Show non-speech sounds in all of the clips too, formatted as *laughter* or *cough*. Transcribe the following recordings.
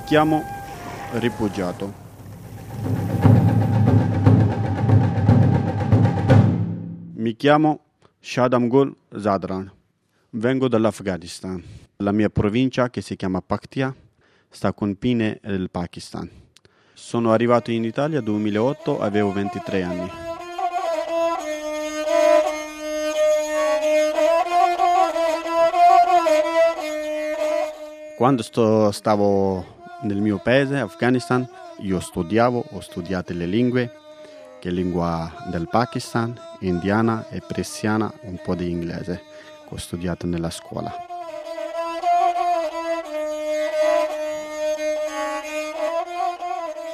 Non mi chiamo rifugiato. Mi chiamo Shadam Gul Zadran. Vengo dall'Afghanistan. La mia provincia, che si chiama Paktia, sta a confine del Pakistan. Sono arrivato in Italia nel 2008, avevo 23 anni. Quando sto, stavo nel mio paese, Afghanistan, io studiavo, ho studiato le lingue, che lingua del Pakistan, indiana e persiana, un po' di inglese, che ho studiato nella scuola.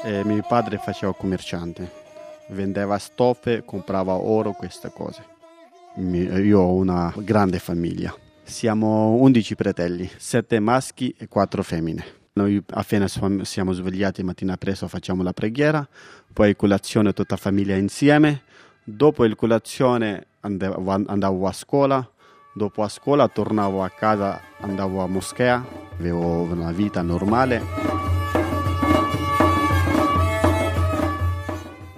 E mio padre faceva commerciante, vendeva stoffe, comprava oro, queste cose. Io ho una grande famiglia. Siamo 11 fratelli, 7 maschi e 4 femmine. Noi appena siamo svegliati mattina presto facciamo la preghiera, poi colazione tutta famiglia insieme. Dopo il colazione andavo, andavo a scuola, dopo a scuola tornavo a casa, andavo a moschea, avevo una vita normale.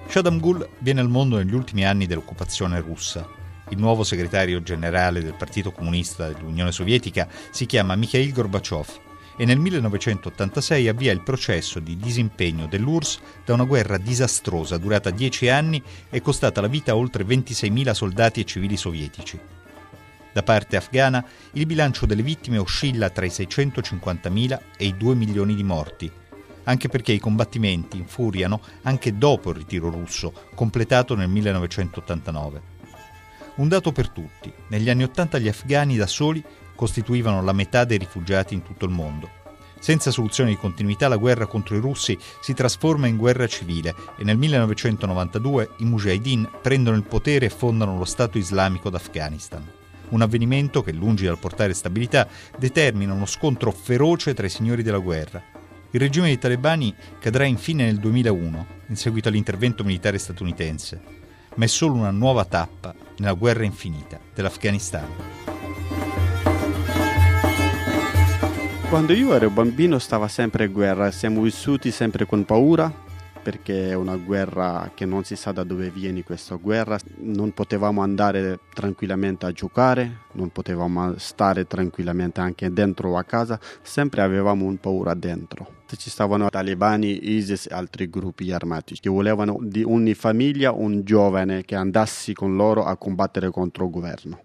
Shadam Gul viene al mondo negli ultimi anni dell'occupazione russa. Il nuovo segretario generale del Partito Comunista dell'Unione Sovietica si chiama Mikhail Gorbaciov e nel 1986 avvia il processo di disimpegno dell'URSS da una guerra disastrosa durata dieci anni e costata la vita a oltre 26.000 soldati e civili sovietici. Da parte afghana il bilancio delle vittime oscilla tra i 650.000 e i 2 milioni di morti, anche perché i combattimenti infuriano anche dopo il ritiro russo, completato nel 1989. Un dato per tutti, negli anni Ottanta gli afghani da soli costituivano la metà dei rifugiati in tutto il mondo. Senza soluzione di continuità la guerra contro i russi si trasforma in guerra civile e nel 1992 i mujahideen prendono il potere e fondano lo Stato islamico d'Afghanistan. Un avvenimento che, lungi dal portare stabilità, determina uno scontro feroce tra i signori della guerra, il regime dei talebani cadrà infine nel 2001, in seguito all'intervento militare statunitense, ma è solo una nuova tappa nella guerra infinita dell'Afghanistan. Quando io ero bambino stava sempre guerra, siamo vissuti sempre con paura, perché è una guerra che non si sa da dove viene questa guerra, non potevamo andare tranquillamente a giocare, non potevamo stare tranquillamente anche dentro a casa, sempre avevamo un paura dentro. Ci stavano talebani, ISIS e altri gruppi armati che volevano di ogni famiglia un giovane che andassi con loro a combattere contro il governo.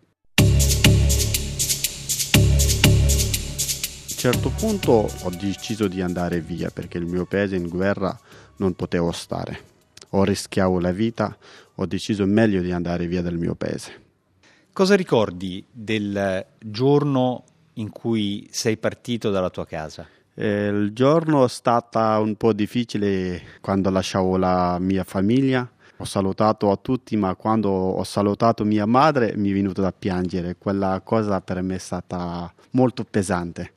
Certo punto ho deciso di andare via perché il mio paese in guerra non potevo stare. O rischiavo la vita, ho deciso meglio di andare via dal mio paese. Cosa ricordi del giorno in cui sei partito dalla tua casa? Eh, il giorno è stato un po' difficile quando lasciavo la mia famiglia. Ho salutato a tutti, ma quando ho salutato mia madre mi è venuto da piangere. Quella cosa per me è stata molto pesante,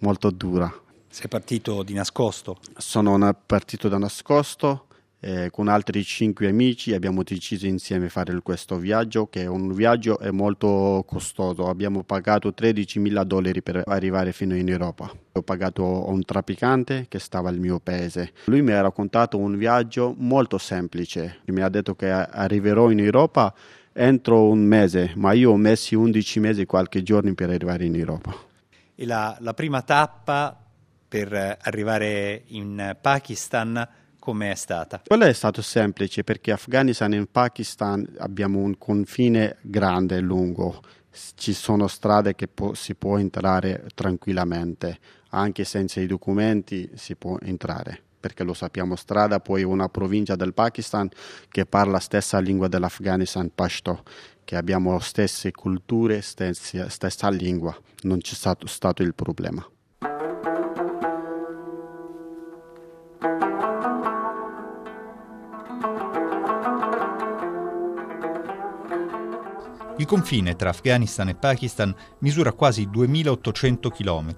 molto dura. Sei partito di nascosto? Sono partito da nascosto. Eh, con altri cinque amici abbiamo deciso insieme di fare questo viaggio che è un viaggio è molto costoso abbiamo pagato 13 mila dollari per arrivare fino in Europa ho pagato un trafficante che stava al mio paese lui mi ha raccontato un viaggio molto semplice mi ha detto che arriverò in Europa entro un mese ma io ho messo 11 mesi qualche giorno per arrivare in Europa e la, la prima tappa per arrivare in Pakistan come è stata? Quello è stato semplice perché Afghanistan e Pakistan abbiamo un confine grande e lungo. Ci sono strade che po- si può entrare tranquillamente, anche senza i documenti si può entrare perché lo sappiamo, strada poi una provincia del Pakistan che parla la stessa lingua dell'Afghanistan, Pashto, che abbiamo stesse culture, stessa, stessa lingua, non c'è stato, stato il problema. Il confine tra Afghanistan e Pakistan misura quasi 2800 km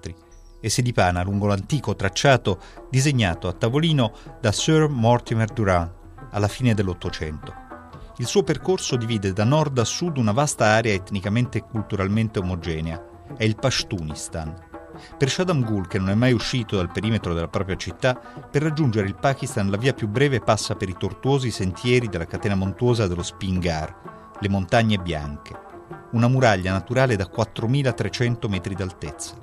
e si dipana lungo l'antico tracciato disegnato a tavolino da Sir Mortimer Durand alla fine dell'Ottocento. Il suo percorso divide da nord a sud una vasta area etnicamente e culturalmente omogenea, è il Pashtunistan. Per Shaddam Ghul, che non è mai uscito dal perimetro della propria città, per raggiungere il Pakistan la via più breve passa per i tortuosi sentieri della catena montuosa dello Spingar, le montagne bianche, una muraglia naturale da 4.300 metri d'altezza.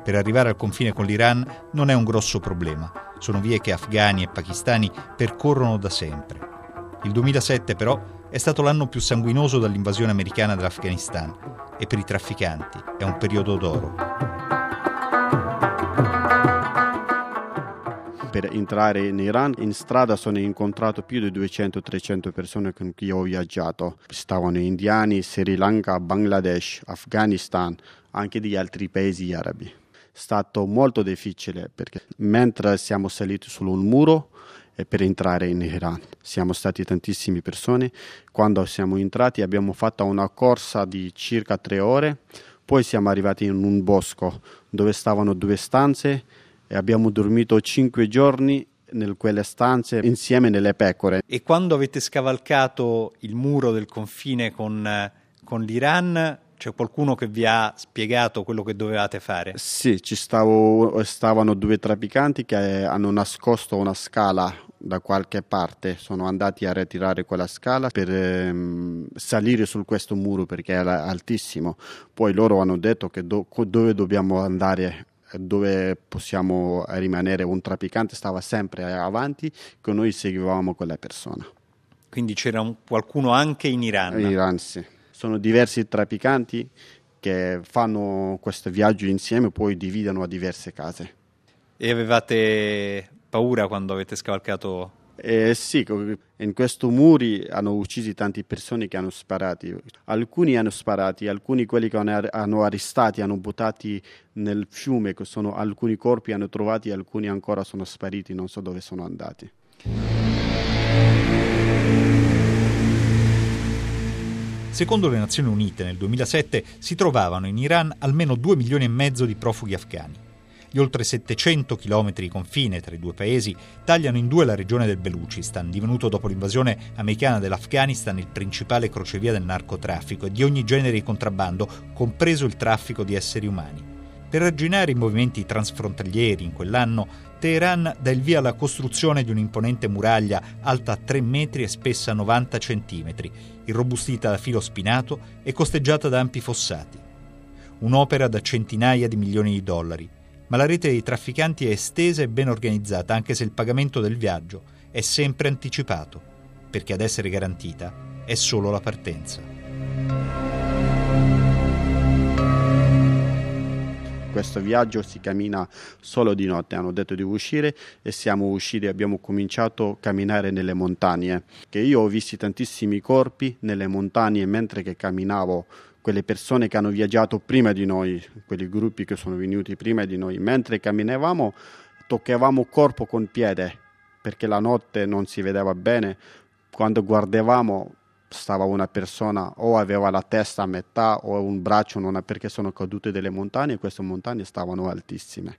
Per arrivare al confine con l'Iran non è un grosso problema, sono vie che afghani e pakistani percorrono da sempre. Il 2007 però è stato l'anno più sanguinoso dall'invasione americana dell'Afghanistan e per i trafficanti è un periodo d'oro. Per entrare in Iran in strada sono incontrato più di 200-300 persone con cui ho viaggiato. Stavano indiani, Sri Lanka, Bangladesh, Afghanistan, anche di altri paesi arabi. È stato molto difficile perché mentre siamo saliti su un muro per entrare in Iran. Siamo stati tantissime persone. Quando siamo entrati abbiamo fatto una corsa di circa tre ore, poi siamo arrivati in un bosco dove stavano due stanze e abbiamo dormito cinque giorni in quelle stanze insieme nelle pecore. E quando avete scavalcato il muro del confine con, con l'Iran, c'è qualcuno che vi ha spiegato quello che dovevate fare? Sì, ci stavo, stavano due trafficanti che hanno nascosto una scala da qualche parte, sono andati a ritirare quella scala per ehm, salire su questo muro perché era altissimo. Poi loro hanno detto che do, dove dobbiamo andare dove possiamo rimanere un trafficante stava sempre avanti che noi seguivamo quella persona. Quindi c'era un, qualcuno anche in Iran? In Iran sì sono diversi trafficanti che fanno questo viaggio insieme, poi dividono a diverse case. E avevate paura quando avete scavalcato? Eh, sì, in questo muri hanno ucciso tante persone che hanno sparato. Alcuni hanno sparato, alcuni quelli che hanno arrestati hanno buttati nel fiume, sono, alcuni corpi hanno trovati, alcuni ancora sono spariti, non so dove sono andati. Secondo le Nazioni Unite nel 2007 si trovavano in Iran almeno 2 milioni e mezzo di profughi afghani. Gli oltre 700 km di confine tra i due paesi tagliano in due la regione del Belucistan, divenuto dopo l'invasione americana dell'Afghanistan il principale crocevia del narcotraffico e di ogni genere di contrabbando, compreso il traffico di esseri umani. Per arginare i movimenti transfrontalieri in quell'anno, Teheran dà il via alla costruzione di un'imponente muraglia alta 3 metri e spessa 90 centimetri, irrobustita da filo spinato e costeggiata da ampi fossati. Un'opera da centinaia di milioni di dollari, ma la rete dei trafficanti è estesa e ben organizzata anche se il pagamento del viaggio è sempre anticipato, perché ad essere garantita è solo la partenza. Questo viaggio si cammina solo di notte, hanno detto di uscire e siamo usciti, abbiamo cominciato a camminare nelle montagne, che io ho visto tantissimi corpi nelle montagne mentre che camminavo. Quelle persone che hanno viaggiato prima di noi, quei gruppi che sono venuti prima di noi, mentre camminavamo toccavamo corpo con piede perché la notte non si vedeva bene, quando guardavamo stava una persona o aveva la testa a metà o un braccio non è perché sono cadute delle montagne e queste montagne stavano altissime.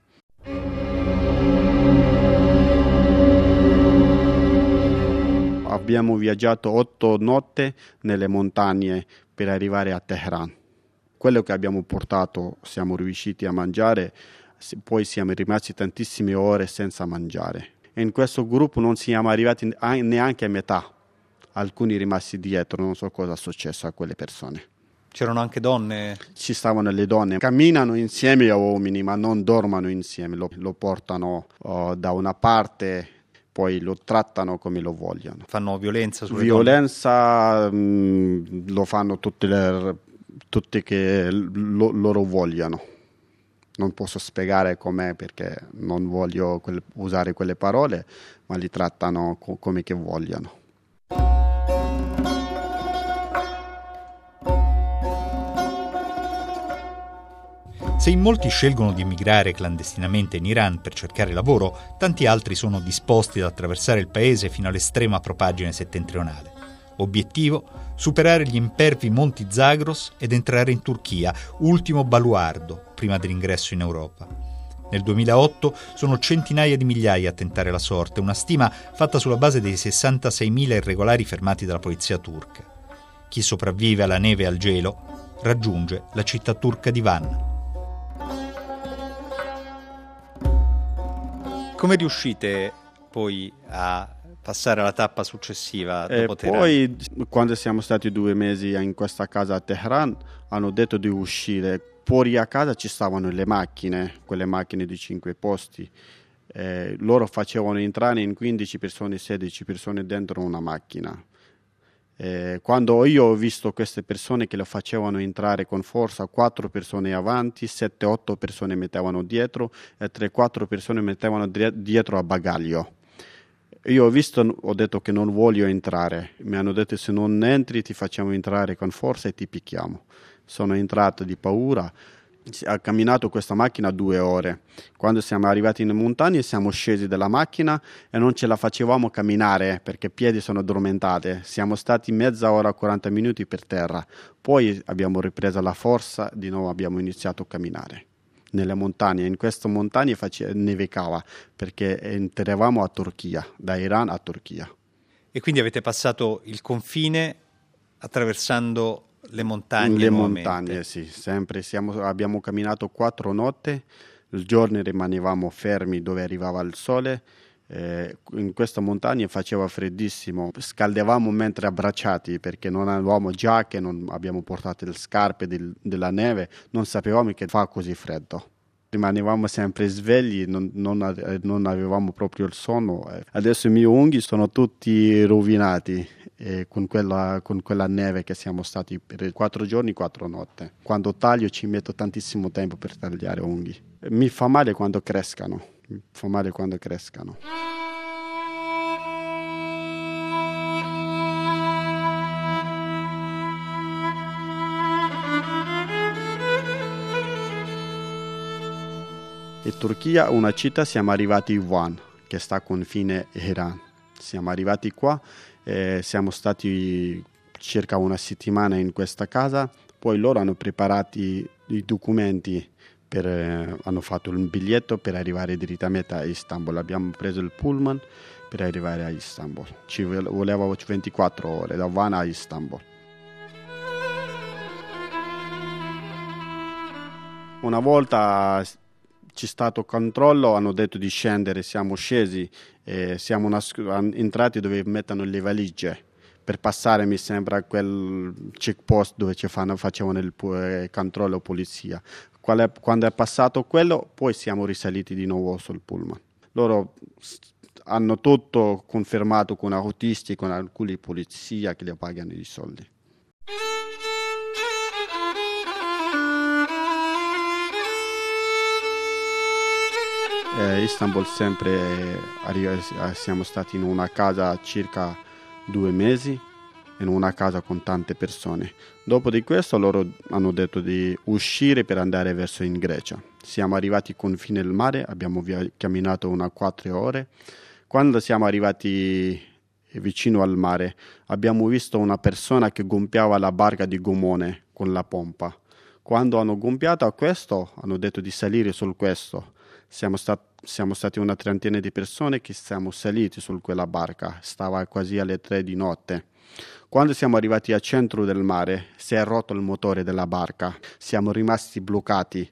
Abbiamo viaggiato otto notti nelle montagne per arrivare a Teheran. Quello che abbiamo portato siamo riusciti a mangiare, poi siamo rimasti tantissime ore senza mangiare. In questo gruppo non siamo arrivati neanche a metà alcuni rimasti dietro, non so cosa è successo a quelle persone. C'erano anche donne? Ci stavano le donne, camminano insieme a uomini ma non dormono insieme, lo, lo portano uh, da una parte poi lo trattano come lo vogliono. Fanno violenza sulle violenza, donne? Mh, mm, lo fanno tutte, le, tutte che lo, loro vogliono. Non posso spiegare com'è perché non voglio quel, usare quelle parole, ma li trattano co- come che vogliono. Se in molti scelgono di emigrare clandestinamente in Iran per cercare lavoro, tanti altri sono disposti ad attraversare il paese fino all'estrema propaggine settentrionale. Obiettivo? Superare gli impervi monti Zagros ed entrare in Turchia, ultimo baluardo prima dell'ingresso in Europa. Nel 2008 sono centinaia di migliaia a tentare la sorte, una stima fatta sulla base dei 66.000 irregolari fermati dalla polizia turca. Chi sopravvive alla neve e al gelo raggiunge la città turca di Van. Come riuscite poi a passare alla tappa successiva e dopo Teheran? Poi, quando siamo stati due mesi in questa casa a Teheran, hanno detto di uscire. Fuori a casa ci stavano le macchine, quelle macchine di cinque posti. Eh, loro facevano entrare in 15 persone, 16 persone dentro una macchina. Eh, quando io ho visto queste persone che lo facevano entrare con forza, quattro persone avanti, sette, otto persone mettevano dietro e tre, quattro persone mettevano dietro a bagaglio. Io ho visto, ho detto che non voglio entrare, mi hanno detto se non entri ti facciamo entrare con forza e ti picchiamo. Sono entrato di paura, ha camminato questa macchina due ore. Quando siamo arrivati in montagna siamo scesi dalla macchina e non ce la facevamo camminare perché i piedi sono addormentati. Siamo stati mezza ora, 40 minuti per terra. Poi abbiamo ripreso la forza, di nuovo abbiamo iniziato a camminare nelle montagne. In queste montagne face- nevicava perché entravamo a Turchia, da Iran a Turchia. E quindi avete passato il confine attraversando le montagne? Le montagne, sì, sempre. Siamo, abbiamo camminato quattro notti, il giorno rimanevamo fermi dove arrivava il sole. Eh, in questa montagna faceva freddissimo, scaldavamo mentre abbracciati perché non avevamo giacche, non abbiamo portato le scarpe del, della neve, non sapevamo che fa così freddo rimanevamo sempre svegli, non, non, non, avevamo proprio il sonno. Adesso i miei unghi sono tutti rovinati eh, con, quella, con, quella, neve che siamo stati per quattro giorni, quattro notti. Quando taglio ci metto tantissimo tempo per tagliare unghi. Mi fa male quando crescano, mi fa male quando crescano. Turchia, una città, siamo arrivati a Van, che sta a confine Iran. Siamo arrivati qua eh, siamo stati circa una settimana in questa casa, poi loro hanno preparato i documenti, per, eh, hanno fatto un biglietto per arrivare direttamente a Istanbul. Abbiamo preso il pullman per arrivare a Istanbul. Ci voleva 24 ore da Van a Istanbul. Una volta c'è stato controllo, hanno detto di scendere, siamo scesi, e siamo nas- entrati dove mettono le valigie per passare mi sembra quel checkpost dove fanno, facevano il pu- controllo polizia. È, quando è passato quello, poi siamo risaliti di nuovo sul pullman. Loro hanno tutto confermato con autisti, con alcuni polizia che le pagano i soldi. Eh, Istanbul sempre eh, siamo stati in una casa circa due mesi in una casa con tante persone. Dopo di questo loro hanno detto di uscire per andare verso in Grecia. Siamo arrivati confine del mare, abbiamo via- camminato una quattro ore. Quando siamo arrivati vicino al mare abbiamo visto una persona che gonfiava la barca di gomone con la pompa. Quando hanno gonfiato questo hanno detto di salire su questo siamo, stat- siamo, stati una trentina di persone che siamo saliti su quella barca, stava quasi alle tre di notte. Quando siamo arrivati al centro del mare si è rotto il motore della barca, siamo rimasti bloccati.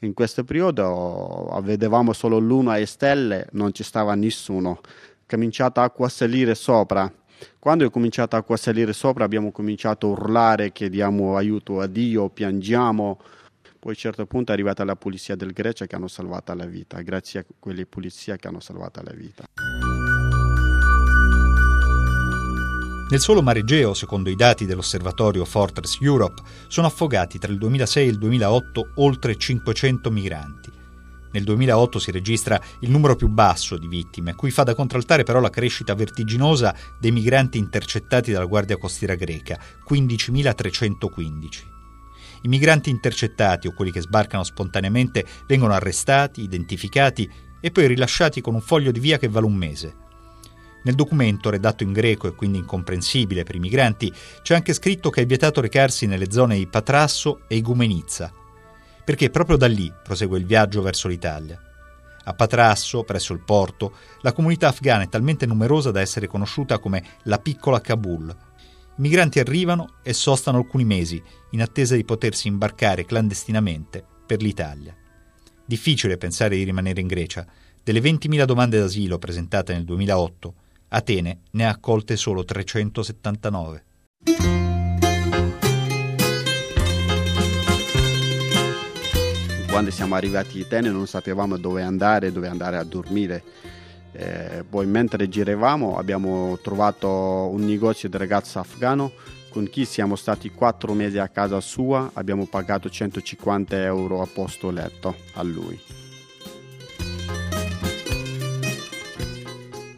In questo periodo vedevamo solo luna e stelle, non ci stava nessuno. Cominciata acqua a salire sopra. Quando è cominciata acqua a salire sopra abbiamo cominciato a urlare, chiediamo aiuto a Dio, piangiamo. Poi a un certo punto è arrivata la polizia del Grecia che hanno salvato la vita, grazie a quelle polizie che hanno salvato la vita. Nel solo Mare Egeo, secondo i dati dell'osservatorio Fortress Europe, sono affogati tra il 2006 e il 2008 oltre 500 migranti. Nel 2008 si registra il numero più basso di vittime, a cui fa da contraltare però la crescita vertiginosa dei migranti intercettati dalla Guardia Costiera greca, 15.315. I migranti intercettati o quelli che sbarcano spontaneamente vengono arrestati, identificati e poi rilasciati con un foglio di via che vale un mese. Nel documento, redatto in greco e quindi incomprensibile per i migranti, c'è anche scritto che è vietato recarsi nelle zone di Patrasso e Igumenizza, perché proprio da lì prosegue il viaggio verso l'Italia. A Patrasso, presso il porto, la comunità afghana è talmente numerosa da essere conosciuta come la piccola Kabul, migranti arrivano e sostano alcuni mesi in attesa di potersi imbarcare clandestinamente per l'Italia. Difficile pensare di rimanere in Grecia, Delle 20.000 domande d'asilo presentate nel 2008, Atene ne ha accolte solo 379. Quando siamo arrivati a Atene non sapevamo dove andare, dove andare a dormire. Eh, poi mentre giravamo abbiamo trovato un negozio di ragazzo afgano con chi siamo stati quattro mesi a casa sua, abbiamo pagato 150 euro a posto letto a lui.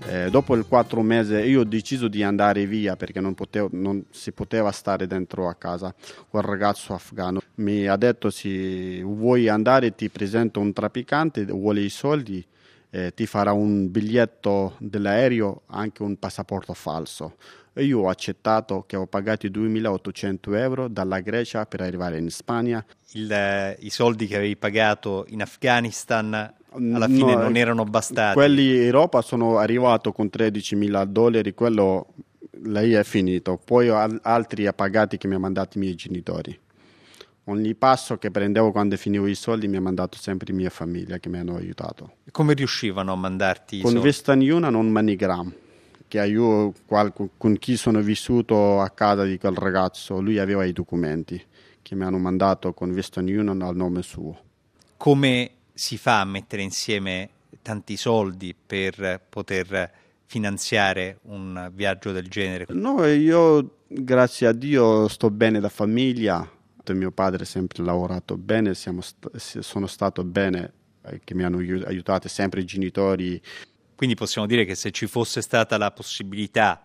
Eh, dopo il quattro mesi io ho deciso di andare via perché non, potevo, non, si poteva stare dentro a casa. Quel ragazzo afgano mi ha detto se vuoi andare ti presento un trafficante, vuole i soldi, eh, ti farà un biglietto dell'aereo, anche un passaporto falso. E io ho accettato che ho pagato 2.800 euro dalla Grecia per arrivare in Spagna. Il, eh, I soldi che avevi pagato in Afghanistan alla fine no, non erano bastati. Quelli in Europa sono arrivato con 13.000 dollari, quello lei è finito. Poi ho altri pagati che mi hanno mandato i miei genitori. Ogni passo che prendevo quando finivo i soldi mi ha mandato sempre mia famiglia che mi hanno aiutato. Come riuscivano a mandarti i con soldi? Western Union un MoneyGram, che io con chi sono vissuto a casa di quel ragazzo, lui aveva i documenti che mi hanno mandato con Western Union al nome suo. Come si fa a mettere insieme tanti soldi per poter finanziare un viaggio del genere? No, io grazie a Dio sto bene da famiglia, mio padre ha sempre lavorato bene, st- sono stato bene, eh, che mi hanno aiutato sempre i genitori. Quindi possiamo dire che se ci fosse stata la possibilità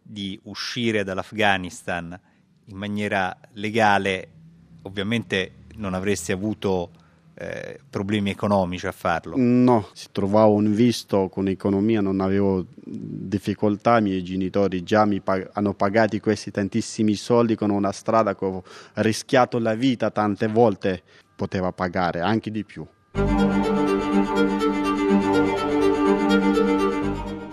di uscire dall'Afghanistan in maniera legale, ovviamente non avresti avuto eh, problemi economici a farlo? No, si trovava un visto con l'economia, non avevo difficoltà, i miei genitori già mi pag- hanno pagato questi tantissimi soldi con una strada che ho rischiato la vita tante volte, poteva pagare anche di più.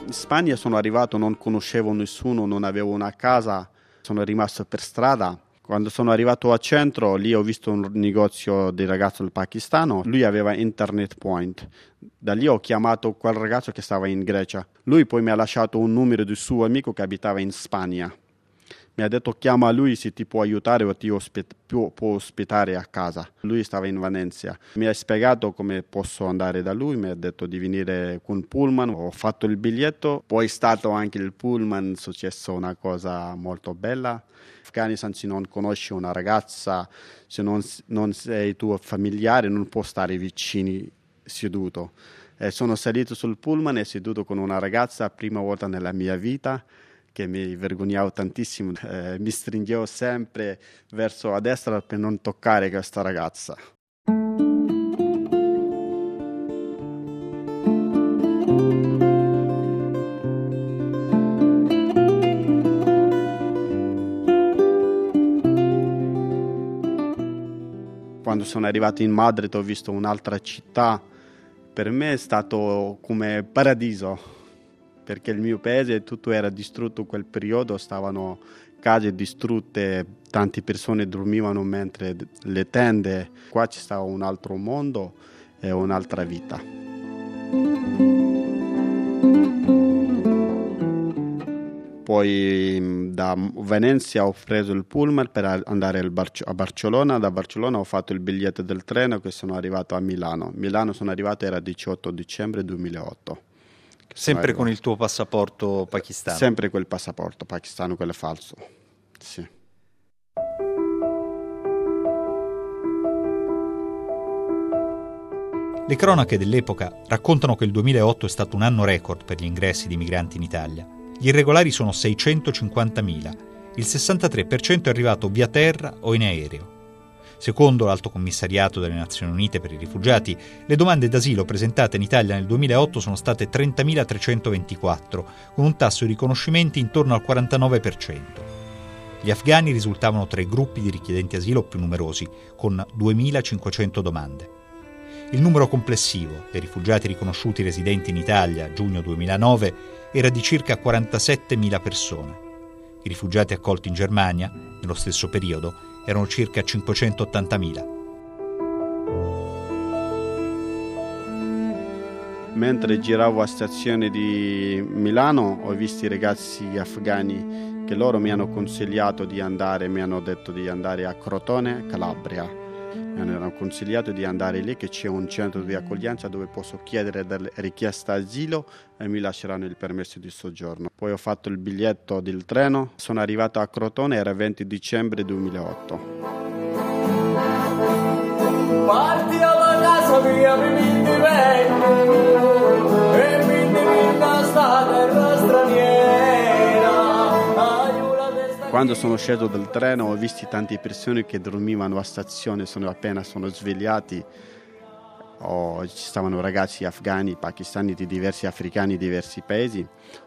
In Spagna sono arrivato, non conoscevo nessuno, non avevo una casa, sono rimasto per strada quando sono arrivato a centro, lì ho visto un negozio di ragazzo del pakistano, lui aveva internet point. Da lì ho chiamato quel ragazzo che stava in Grecia. Lui poi mi ha lasciato un numero di suo amico che abitava in Spagna. Mi ha detto chiama lui se ti può aiutare o ti ospit- può, può ospitare a casa. Lui stava in Venezia. Mi ha spiegato come posso andare da lui, mi ha detto di venire con pullman. Ho fatto il biglietto, poi è stato anche il pullman, è successo una cosa molto bella Afghanistan se non conosci una ragazza, se non, non sei tuo familiare, non può stare vicini seduto. E sono salito sul pullman e seduto con una ragazza, prima volta nella mia vita, che mi vergognavo tantissimo, eh, mi stringevo sempre verso la destra per non toccare questa ragazza. quando sono arrivato in Madrid ho visto un'altra città, per me è stato come paradiso, perché il mio paese tutto era distrutto in quel periodo, stavano case distrutte, tante persone dormivano mentre le tende, qua ci stava un altro mondo e un'altra vita. poi da Venezia ho preso il pullman per andare a Barcellona, da Barcellona ho fatto il biglietto del treno che sono arrivato a Milano. Milano sono arrivato era 18 dicembre 2008. Sempre con il tuo passaporto pakistano? Sempre quel passaporto pakistano, quello falso, sì. Le cronache dell'epoca raccontano che il 2008 è stato un anno record per gli ingressi di migranti in Italia gli irregolari sono 650.000, il 63% è arrivato via terra o in aereo. Secondo l'Alto Commissariato delle Nazioni Unite per i rifugiati, le domande d'asilo presentate in Italia nel 2008 sono state 30.324, con un tasso di riconoscimenti intorno al 49%. Gli afghani risultavano tra i gruppi di richiedenti asilo più numerosi, con 2.500 domande. Il numero complessivo dei rifugiati riconosciuti residenti in Italia a giugno 2009 era di circa 47.000 persone. I rifugiati accolti in Germania, nello stesso periodo, erano circa 580.000. Mentre giravo a stazione di Milano ho visto i ragazzi afghani che loro mi hanno consigliato di andare, mi hanno detto di andare a Crotone, Calabria. Mi hanno consigliato di andare lì che c'è un centro di accoglienza dove posso chiedere delle richieste asilo e mi lasceranno il permesso di soggiorno. Poi ho fatto il biglietto del treno, sono arrivato a Crotone, era 20 dicembre 2008. Parti alla casa mia, mi Quando sono sceso dal treno ho visto tante persone che dormivano a stazione, sono appena sono svegliati. Oh, ci stavano ragazzi afghani, pakistani di diversi africani di diversi paesi.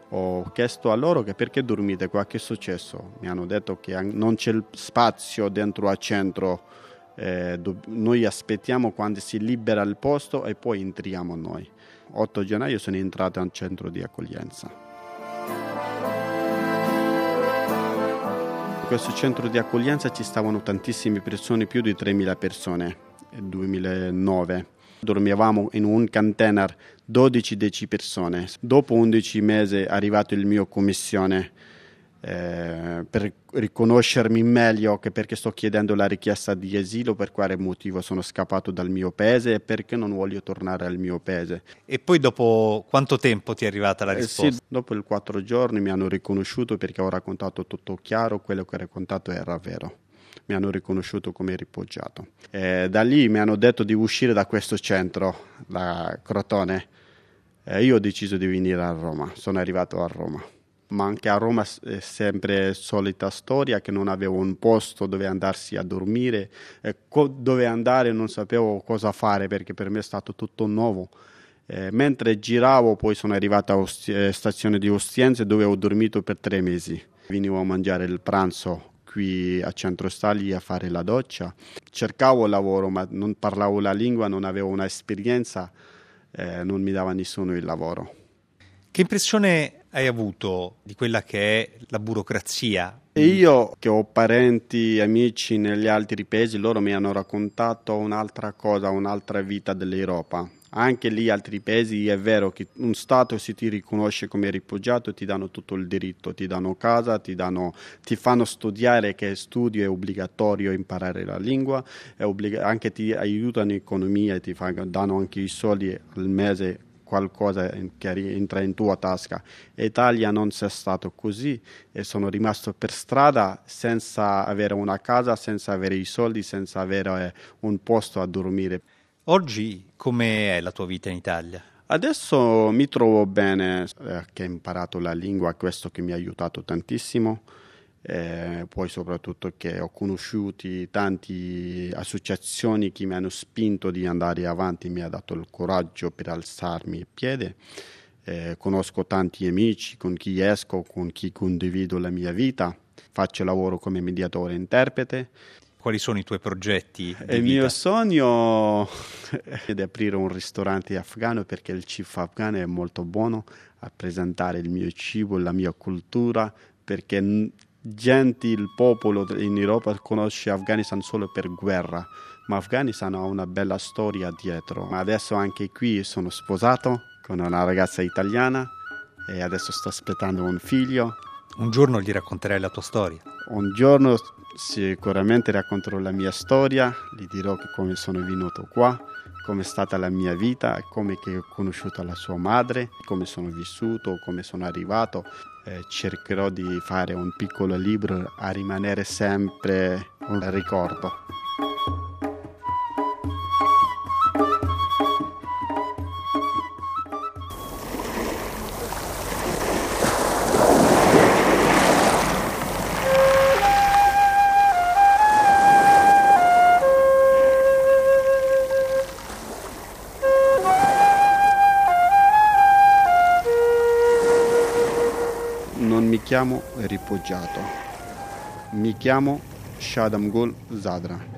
Ho chiesto a loro che perché dormite qua, che è successo? Mi hanno detto che non c'è spazio dentro al centro, eh, noi aspettiamo quando si libera il posto e poi entriamo noi. 8 gennaio sono entrato al centro di accoglienza. Questo centro di accoglienza ci stavano tantissime persone, più di 3.000 persone nel 2009. Dormivamo in un container 12-10 persone. Dopo 11 mesi è arrivato il mio commissione eh, per riconoscermi meglio che perché sto chiedendo la richiesta di asilo, per quale motivo sono scappato dal mio paese e perché non voglio tornare al mio paese. E poi dopo quanto tempo ti è arrivata la risposta? Eh sì, dopo i quattro giorni mi hanno riconosciuto perché ho raccontato tutto chiaro, quello che ho raccontato era vero mi hanno riconosciuto come rifugiato. Eh, da lì mi hanno detto di uscire da questo centro, da Crotone. Eh, io ho deciso di venire a Roma, sono arrivato a Roma ma anche a Roma è sempre solita storia che non avevo un posto dove andarsi a dormire, dove andare non sapevo cosa fare perché per me è stato tutto nuovo. Eh, mentre giravo poi sono arrivato a Osti- eh, stazione di Ostiense dove ho dormito per tre mesi. Venivo a mangiare il pranzo qui a Centro Stagli a fare la doccia. Cercavo lavoro ma non parlavo la lingua, non avevo un'esperienza, eh, non mi dava nessuno il lavoro. Che impressione hai avuto di quella che è la burocrazia? Io che ho parenti, amici negli altri paesi, loro mi hanno raccontato un'altra cosa, un'altra vita dell'Europa. Anche lì altri paesi è vero che un Stato si ti riconosce come rifugiato, ti danno tutto il diritto, ti danno casa, ti, danno, ti fanno studiare che studio è obbligatorio imparare la lingua, obbliga- anche ti aiutano in economia, ti fanno, danno anche i soldi al mese qualcosa che entra in tua tasca. In Italia non sia stato così e sono rimasto per strada senza avere una casa, senza avere i soldi, senza avere eh, un posto a dormire. Oggi come è la tua vita in Italia? Adesso mi trovo bene, eh, che ho imparato la lingua, questo che mi ha aiutato tantissimo eh, poi soprattutto che ho conosciuto tante associazioni che mi hanno spinto di andare avanti, mi ha dato il coraggio per alzarmi in piedi. Eh, conosco tanti amici con chi esco, con chi condivido la mia vita, faccio lavoro come mediatore interprete. Quali sono i tuoi progetti? il vita? mio sogno *laughs* è di aprire un ristorante afghano perché il cibo afghano è molto buono a presentare il mio cibo, la mia cultura, perché gente, il popolo in Europa conosce Afghanistan solo per guerra, ma Afghanistan ha una bella storia dietro. Ma adesso anche qui sono sposato con una ragazza italiana e adesso sto aspettando un figlio. Un giorno gli racconterai la tua storia? Un giorno sicuramente racconterò la mia storia, gli dirò come sono venuto qua, come è stata la mia vita, come ho conosciuto la sua madre, come sono vissuto, come sono arrivato eh, cercherò di fare un piccolo libro a rimanere sempre un ricordo. Rifugiato. Mi chiamo Shadam Gul Zadra.